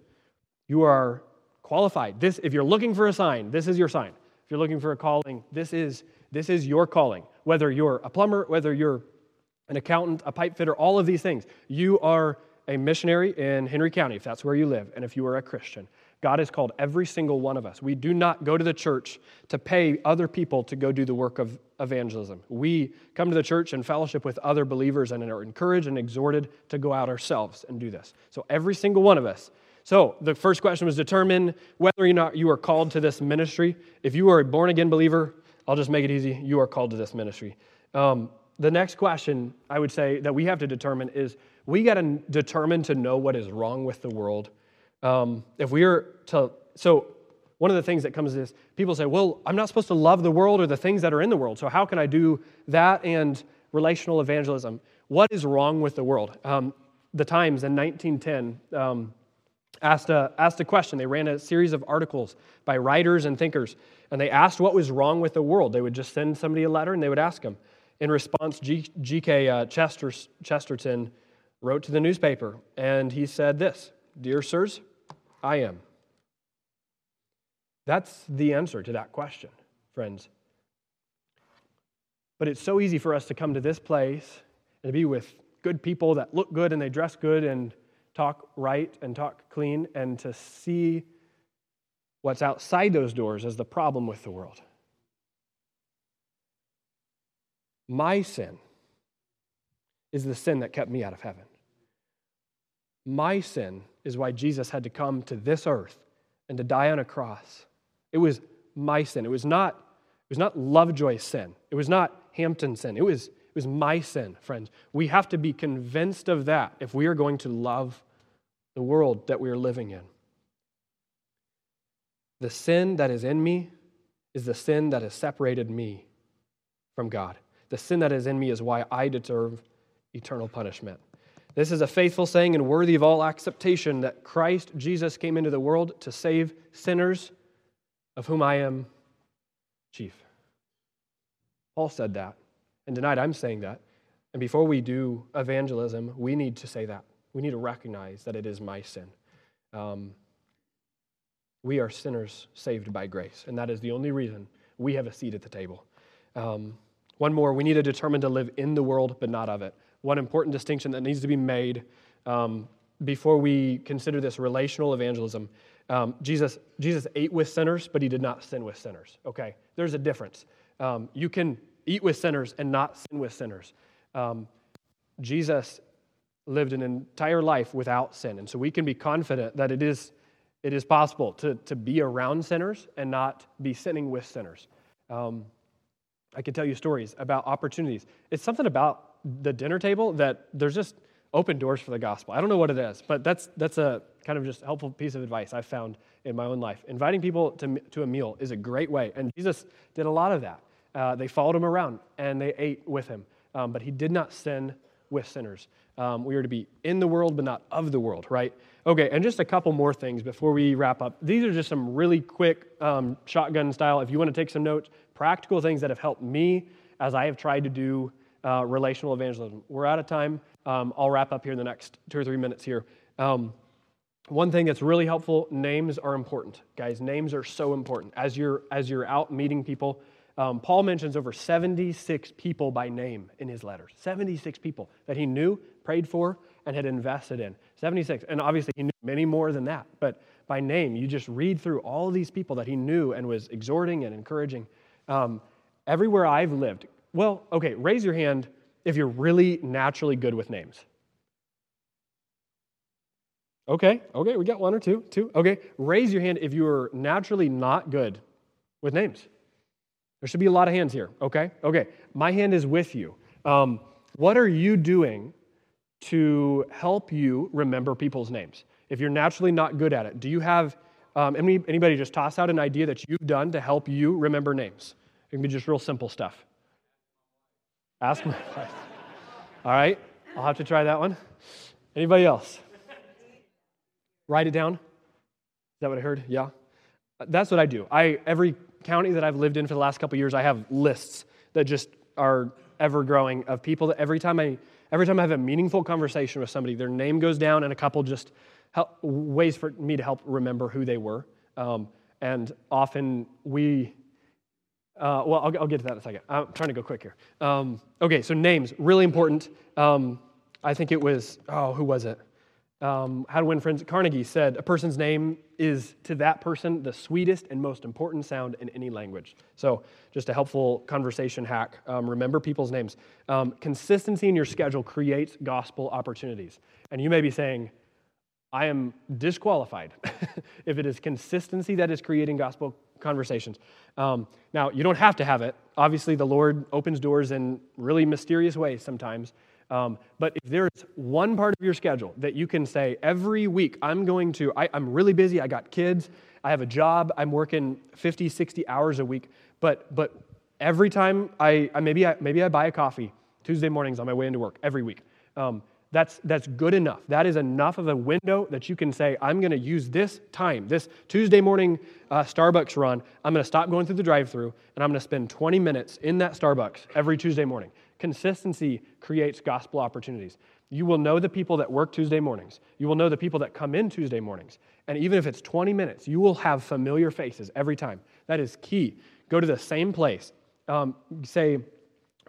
S2: you are qualified. This, if you're looking for a sign, this is your sign. If you're looking for a calling, this is this is your calling. Whether you're a plumber, whether you're an accountant, a pipe fitter, all of these things, you are a missionary in Henry County, if that's where you live, and if you are a Christian. God has called every single one of us. We do not go to the church to pay other people to go do the work of evangelism. We come to the church and fellowship with other believers and are encouraged and exhorted to go out ourselves and do this. So, every single one of us. So, the first question was determine whether or not you are called to this ministry. If you are a born again believer, I'll just make it easy. You are called to this ministry. Um, the next question I would say that we have to determine is we got to determine to know what is wrong with the world. Um, if we are to, so one of the things that comes is people say, well, I'm not supposed to love the world or the things that are in the world. So how can I do that and relational evangelism? What is wrong with the world? Um, the Times in 1910 um, asked, a, asked a question. They ran a series of articles by writers and thinkers, and they asked what was wrong with the world. They would just send somebody a letter and they would ask them. In response, G.K. Uh, Chester, Chesterton wrote to the newspaper, and he said this Dear sirs, I am. That's the answer to that question, friends. But it's so easy for us to come to this place and to be with good people that look good and they dress good and talk right and talk clean and to see what's outside those doors as the problem with the world. My sin is the sin that kept me out of heaven. My sin is why Jesus had to come to this earth and to die on a cross. It was my sin. It was not, it was not Lovejoy's sin. It was not Hampton's sin. It was, it was my sin, friends. We have to be convinced of that if we are going to love the world that we are living in. The sin that is in me is the sin that has separated me from God. The sin that is in me is why I deserve eternal punishment. This is a faithful saying and worthy of all acceptation that Christ Jesus came into the world to save sinners, of whom I am chief. Paul said that. And tonight I'm saying that. And before we do evangelism, we need to say that. We need to recognize that it is my sin. Um, we are sinners saved by grace, and that is the only reason we have a seat at the table. Um, one more, we need to determine to live in the world, but not of it. One important distinction that needs to be made um, before we consider this relational evangelism. Um, Jesus, Jesus ate with sinners, but he did not sin with sinners. Okay, there's a difference. Um, you can eat with sinners and not sin with sinners. Um, Jesus lived an entire life without sin, and so we can be confident that it is, it is possible to, to be around sinners and not be sinning with sinners. Um, I can tell you stories about opportunities. It's something about the dinner table that there's just open doors for the gospel. I don't know what it is, but that's, that's a kind of just helpful piece of advice I've found in my own life. Inviting people to, to a meal is a great way, and Jesus did a lot of that. Uh, they followed him around and they ate with him, um, but he did not sin with sinners. Um, we are to be in the world, but not of the world, right? Okay, and just a couple more things before we wrap up. These are just some really quick um, shotgun style. If you want to take some notes, practical things that have helped me as I have tried to do uh, relational evangelism. We're out of time. Um, I'll wrap up here in the next two or three minutes here. Um, one thing that's really helpful names are important. Guys names are so important. As you're as you're out meeting people um, paul mentions over 76 people by name in his letters. 76 people that he knew prayed for and had invested in. 76 and obviously he knew many more than that. But by name you just read through all these people that he knew and was exhorting and encouraging um, everywhere i've lived well okay raise your hand if you're really naturally good with names Okay, okay, we got one or two, two. Okay, raise your hand if you are naturally not good with names. There should be a lot of hands here, okay? Okay, my hand is with you. Um, what are you doing to help you remember people's names? If you're naturally not good at it, do you have um, any, anybody just toss out an idea that you've done to help you remember names? It can be just real simple stuff. Ask my wife. All right, I'll have to try that one. Anybody else? Write it down. Is that what I heard? Yeah. That's what I do. I every county that I've lived in for the last couple years, I have lists that just are ever growing of people that every time I every time I have a meaningful conversation with somebody, their name goes down, and a couple just help, ways for me to help remember who they were. Um, and often we, uh, well, I'll, I'll, get to that in a second. I'm trying to go quick here. Um, okay, so names really important. Um, I think it was oh, who was it? um, How to Win Friends, Carnegie said, A person's name is to that person the sweetest and most important sound in any language. So, just a helpful conversation hack. Um, remember people's names. Um, consistency in your schedule creates gospel opportunities. And you may be saying, I am disqualified if it is consistency that is creating gospel conversations. Um, now, you don't have to have it. Obviously, the Lord opens doors in really mysterious ways sometimes. Um, but if there's one part of your schedule that you can say, every week I'm going to, I, I'm really busy, I got kids, I have a job, I'm working 50, 60 hours a week, but, but every time I, I maybe, I, maybe I buy a coffee Tuesday mornings on my way into work every week. Um, that's, that's good enough. That is enough of a window that you can say, I'm going to use this time, this Tuesday morning uh, Starbucks run. I'm going to stop going through the drive through and I'm going to spend 20 minutes in that Starbucks every Tuesday morning. Consistency creates gospel opportunities. You will know the people that work Tuesday mornings. You will know the people that come in Tuesday mornings. And even if it's 20 minutes, you will have familiar faces every time. That is key. Go to the same place. Um, say,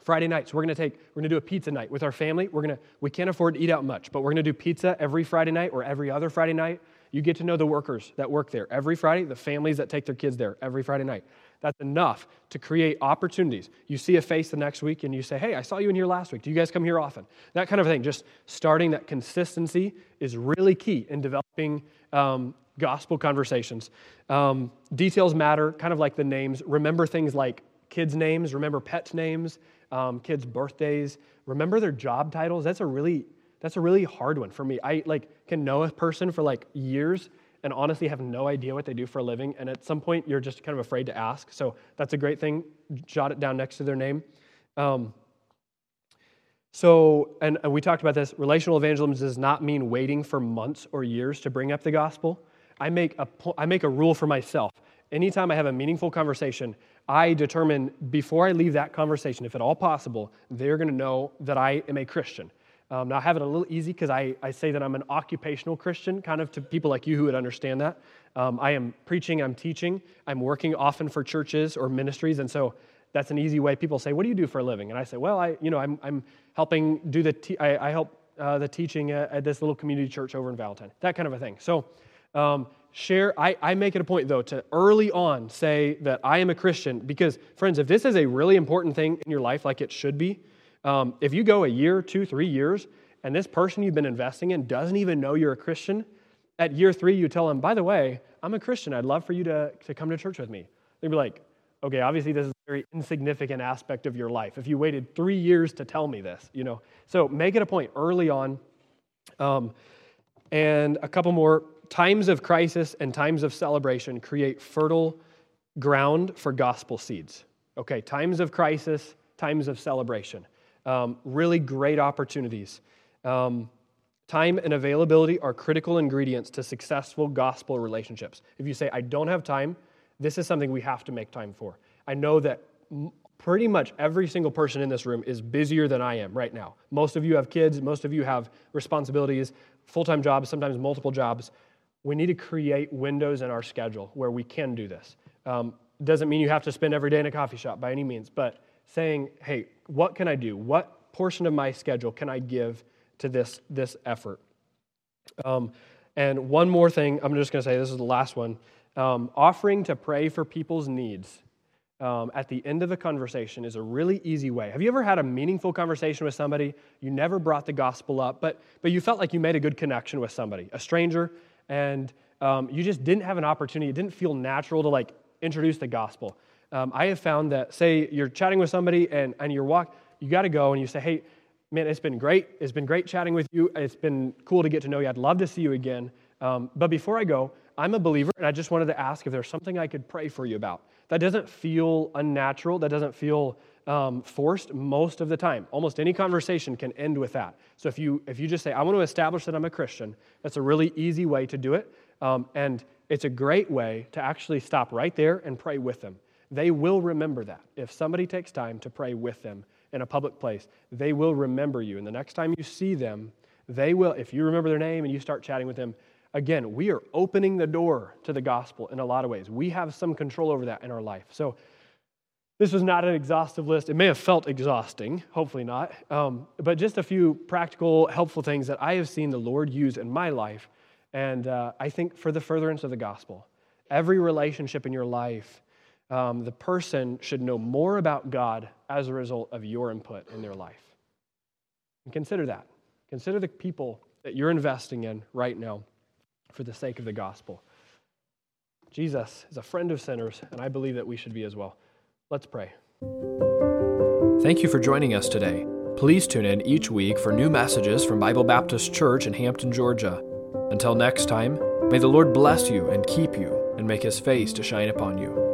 S2: Friday nights, we're gonna take, we're gonna do a pizza night with our family. We're gonna, we can't afford to eat out much, but we're gonna do pizza every Friday night or every other Friday night. You get to know the workers that work there every Friday, the families that take their kids there every Friday night. That's enough to create opportunities. You see a face the next week and you say, Hey, I saw you in here last week. Do you guys come here often? That kind of thing. Just starting that consistency is really key in developing um, gospel conversations. Um, details matter, kind of like the names. Remember things like kids' names, remember pets' names, um, kids' birthdays, remember their job titles. That's a really that's a really hard one for me. I like can know a person for like years and honestly have no idea what they do for a living. And at some point, you're just kind of afraid to ask. So that's a great thing. Jot it down next to their name. Um, so, and, and we talked about this relational evangelism does not mean waiting for months or years to bring up the gospel. I make a, I make a rule for myself. Anytime I have a meaningful conversation, I determine before I leave that conversation, if at all possible, they're going to know that I am a Christian. Um, now, I have it a little easy because I, I say that I'm an occupational Christian, kind of to people like you who would understand that. Um, I am preaching, I'm teaching, I'm working often for churches or ministries, and so that's an easy way. People say, "What do you do for a living?" And I say, "Well, I, you know, I'm, I'm helping do the, te- I, I, help uh, the teaching at, at, this little community church over in Valentine, that kind of a thing." So, um, share. I, I make it a point though to early on say that I am a Christian because, friends, if this is a really important thing in your life, like it should be, um, if you go a year, two, three years, and this person you've been investing in doesn't even know you're a Christian, at year three, you tell them, by the way, I'm a Christian. I'd love for you to, to come to church with me. They'd be like, okay, obviously this is a very insignificant aspect of your life. If you waited three years to tell me this, you know. So make it a point early on. Um, and a couple more times of crisis and times of celebration create fertile ground for gospel seeds. Okay, times of crisis, times of celebration um, really great opportunities. Um, time and availability are critical ingredients to successful gospel relationships. If you say, I don't have time, this is something we have to make time for. I know that pretty much every single person in this room is busier than I am right now. Most of you have kids, most of you have responsibilities, full time jobs, sometimes multiple jobs. We need to create windows in our schedule where we can do this. Um, doesn't mean you have to spend every day in a coffee shop by any means, but saying, hey, what can I do? What portion of my schedule can I give to this, this effort? Um, and one more thing, I'm just going to say this is the last one um, offering to pray for people's needs um, at the end of a conversation is a really easy way. Have you ever had a meaningful conversation with somebody? You never brought the gospel up, but, but you felt like you made a good connection with somebody, a stranger, and um, you just didn't have an opportunity. It didn't feel natural to like introduce the gospel. Um, I have found that, say, you're chatting with somebody and, and you're walk, you got to go and you say, hey, man, it's been great. It's been great chatting with you. It's been cool to get to know you. I'd love to see you again. Um, but before I go, I'm a believer, and I just wanted to ask if there's something I could pray for you about. That doesn't feel unnatural. That doesn't feel um, forced most of the time. Almost any conversation can end with that. So if you if you just say, "I want to establish that I'm a Christian," that's a really easy way to do it, um, and it's a great way to actually stop right there and pray with them. They will remember that if somebody takes time to pray with them in a public place. They will remember you, and the next time you see them, they will. If you remember their name and you start chatting with them, again, we are opening the door to the gospel in a lot of ways. We have some control over that in our life. So, this was not an exhaustive list. It may have felt exhausting, hopefully not, um, but just a few practical, helpful things that I have seen the Lord use in my life. And uh, I think for the furtherance of the gospel, every relationship in your life, um, the person should know more about God as a result of your input in their life. And consider that. Consider the people that you're investing in right now for the sake of the gospel. Jesus is a friend of sinners, and I believe that we should be as well. Let's pray.
S1: Thank you for joining us today. Please tune in each week for new messages from Bible Baptist Church in Hampton, Georgia. Until next time, may the Lord bless you and keep you and make his face to shine upon you.